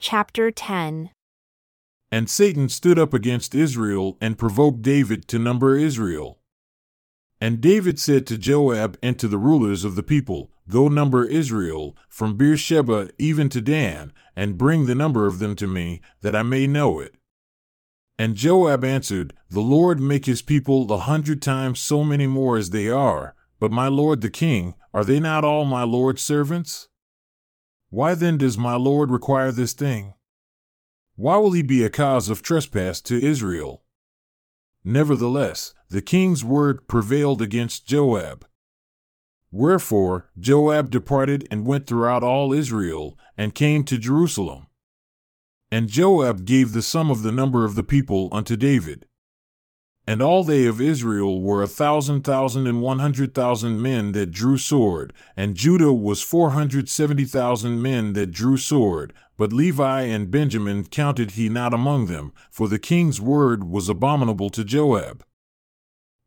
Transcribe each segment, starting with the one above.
Chapter 10 And Satan stood up against Israel and provoked David to number Israel. And David said to Joab and to the rulers of the people, Go number Israel from Beersheba even to Dan, and bring the number of them to me, that I may know it. And Joab answered, The Lord make his people a hundred times so many more as they are, but my lord the king, are they not all my lord's servants? Why then does my Lord require this thing? Why will he be a cause of trespass to Israel? Nevertheless, the king's word prevailed against Joab. Wherefore Joab departed and went throughout all Israel, and came to Jerusalem. And Joab gave the sum of the number of the people unto David. And all they of Israel were a thousand thousand and one hundred thousand men that drew sword, and Judah was four hundred seventy thousand men that drew sword, but Levi and Benjamin counted he not among them, for the king's word was abominable to Joab.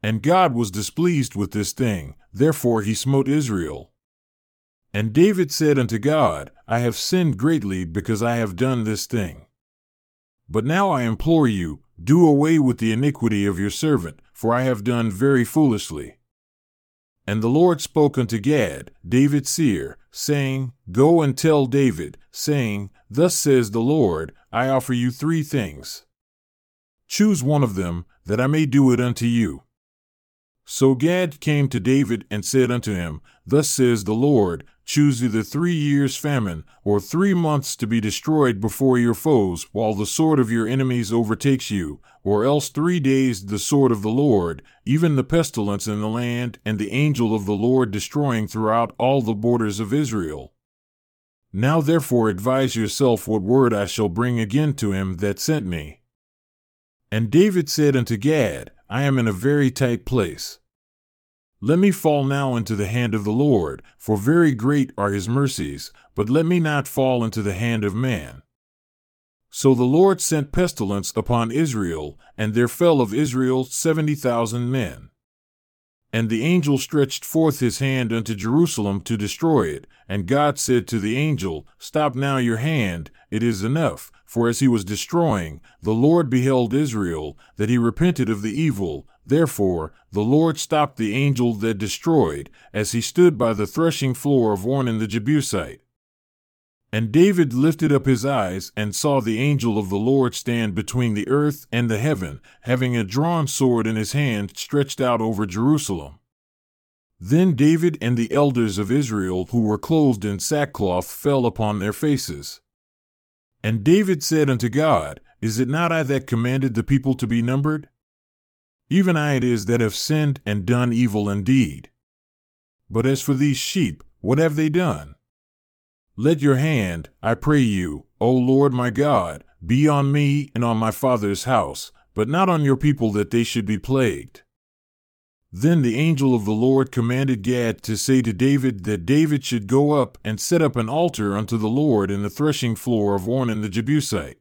And God was displeased with this thing, therefore he smote Israel. And David said unto God, I have sinned greatly because I have done this thing. But now I implore you, do away with the iniquity of your servant, for I have done very foolishly. And the Lord spoke unto Gad, David's seer, saying, Go and tell David, saying, Thus says the Lord, I offer you three things. Choose one of them, that I may do it unto you. So Gad came to David and said unto him, Thus says the Lord, choose either three years' famine, or three months to be destroyed before your foes, while the sword of your enemies overtakes you, or else three days the sword of the Lord, even the pestilence in the land, and the angel of the Lord destroying throughout all the borders of Israel. Now therefore advise yourself what word I shall bring again to him that sent me. And David said unto Gad, I am in a very tight place. Let me fall now into the hand of the Lord, for very great are his mercies, but let me not fall into the hand of man. So the Lord sent pestilence upon Israel, and there fell of Israel seventy thousand men. And the angel stretched forth his hand unto Jerusalem to destroy it. And God said to the angel, Stop now your hand, it is enough. For as he was destroying, the Lord beheld Israel, that he repented of the evil, Therefore, the Lord stopped the angel that destroyed, as he stood by the threshing floor of Ornan the Jebusite. And David lifted up his eyes and saw the angel of the Lord stand between the earth and the heaven, having a drawn sword in his hand stretched out over Jerusalem. Then David and the elders of Israel who were clothed in sackcloth fell upon their faces. And David said unto God, Is it not I that commanded the people to be numbered? Even I it is that have sinned and done evil indeed. But as for these sheep, what have they done? Let your hand, I pray you, O Lord my God, be on me and on my father's house, but not on your people that they should be plagued. Then the angel of the Lord commanded Gad to say to David that David should go up and set up an altar unto the Lord in the threshing floor of Ornan the Jebusite.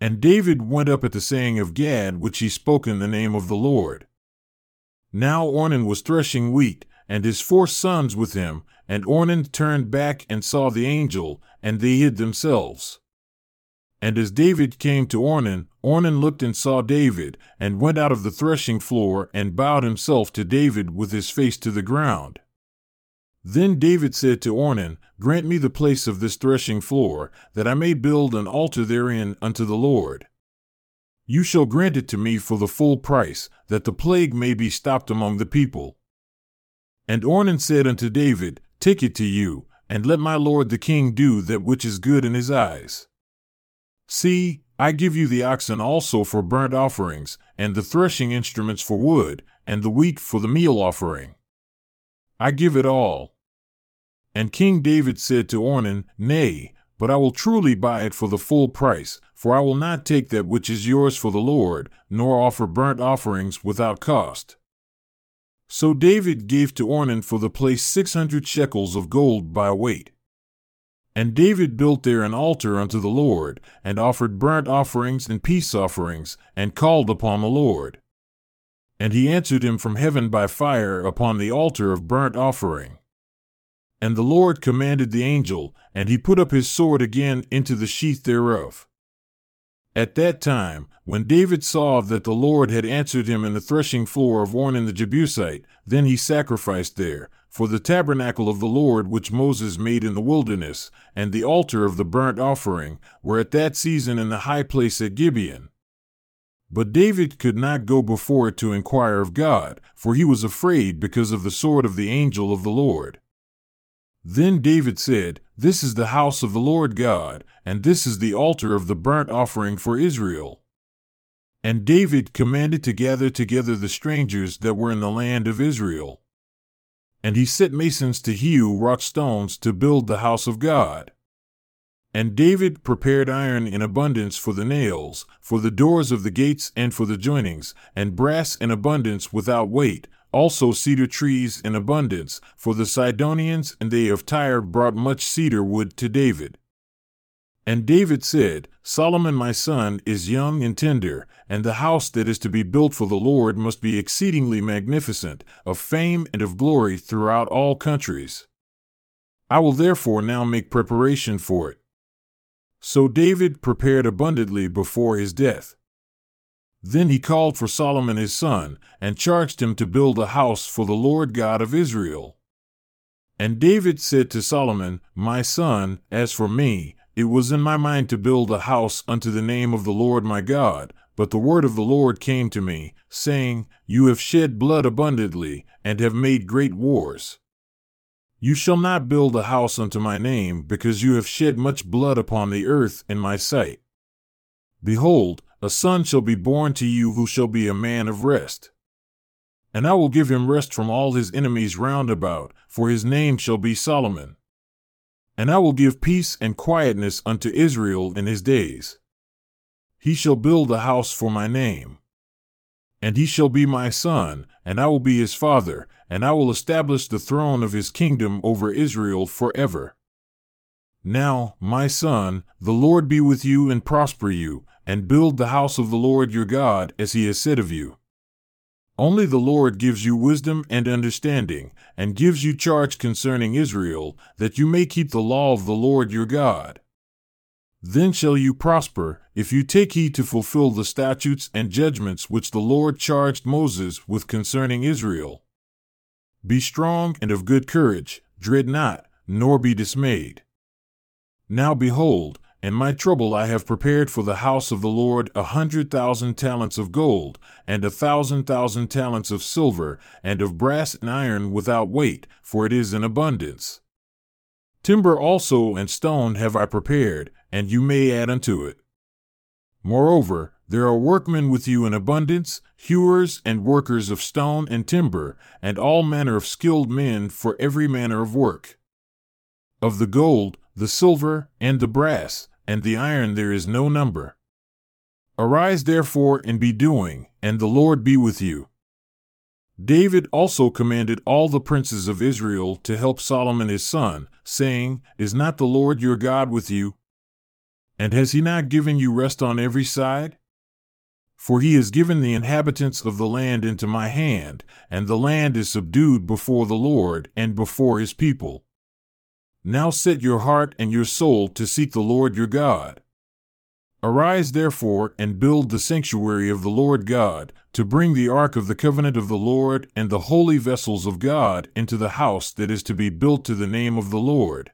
And David went up at the saying of Gad, which he spoke in the name of the Lord. Now Ornan was threshing wheat, and his four sons with him, and Ornan turned back and saw the angel, and they hid themselves. And as David came to Ornan, Ornan looked and saw David, and went out of the threshing floor, and bowed himself to David with his face to the ground. Then David said to Ornan, Grant me the place of this threshing floor, that I may build an altar therein unto the Lord. You shall grant it to me for the full price, that the plague may be stopped among the people. And Ornan said unto David, Take it to you, and let my lord the king do that which is good in his eyes. See, I give you the oxen also for burnt offerings, and the threshing instruments for wood, and the wheat for the meal offering. I give it all. And King David said to Ornan, Nay, but I will truly buy it for the full price, for I will not take that which is yours for the Lord, nor offer burnt offerings without cost. So David gave to Ornan for the place six hundred shekels of gold by weight. And David built there an altar unto the Lord, and offered burnt offerings and peace offerings, and called upon the Lord. And he answered him from heaven by fire upon the altar of burnt offering. And the Lord commanded the angel, and he put up his sword again into the sheath thereof. At that time, when David saw that the Lord had answered him in the threshing floor of Ornan the Jebusite, then he sacrificed there, for the tabernacle of the Lord which Moses made in the wilderness, and the altar of the burnt offering, were at that season in the high place at Gibeon. But David could not go before it to inquire of God, for he was afraid because of the sword of the angel of the Lord. Then David said, This is the house of the Lord God, and this is the altar of the burnt offering for Israel. And David commanded to gather together the strangers that were in the land of Israel. And he set masons to hew rock stones to build the house of God. And David prepared iron in abundance for the nails, for the doors of the gates and for the joinings, and brass in abundance without weight, also cedar trees in abundance, for the Sidonians and they of Tyre brought much cedar wood to David. And David said, Solomon my son is young and tender, and the house that is to be built for the Lord must be exceedingly magnificent, of fame and of glory throughout all countries. I will therefore now make preparation for it. So David prepared abundantly before his death. Then he called for Solomon his son, and charged him to build a house for the Lord God of Israel. And David said to Solomon, My son, as for me, it was in my mind to build a house unto the name of the Lord my God, but the word of the Lord came to me, saying, You have shed blood abundantly, and have made great wars. You shall not build a house unto my name, because you have shed much blood upon the earth in my sight. Behold, a son shall be born to you who shall be a man of rest. And I will give him rest from all his enemies round about, for his name shall be Solomon. And I will give peace and quietness unto Israel in his days. He shall build a house for my name. And he shall be my son, and I will be his father, and I will establish the throne of his kingdom over Israel forever. Now, my son, the Lord be with you and prosper you, and build the house of the Lord your God as he has said of you. Only the Lord gives you wisdom and understanding, and gives you charge concerning Israel, that you may keep the law of the Lord your God. Then shall you prosper, if you take heed to fulfill the statutes and judgments which the Lord charged Moses with concerning Israel. Be strong and of good courage, dread not, nor be dismayed. Now behold, in my trouble I have prepared for the house of the Lord a hundred thousand talents of gold, and a thousand thousand talents of silver, and of brass and iron without weight, for it is in abundance. Timber also and stone have I prepared, and you may add unto it. Moreover, there are workmen with you in abundance, hewers and workers of stone and timber, and all manner of skilled men for every manner of work. Of the gold, the silver, and the brass, and the iron there is no number. Arise therefore and be doing, and the Lord be with you. David also commanded all the princes of Israel to help Solomon his son, saying, Is not the Lord your God with you? And has he not given you rest on every side? For he has given the inhabitants of the land into my hand, and the land is subdued before the Lord and before his people. Now set your heart and your soul to seek the Lord your God. Arise therefore and build the sanctuary of the Lord God, to bring the ark of the covenant of the Lord and the holy vessels of God into the house that is to be built to the name of the Lord.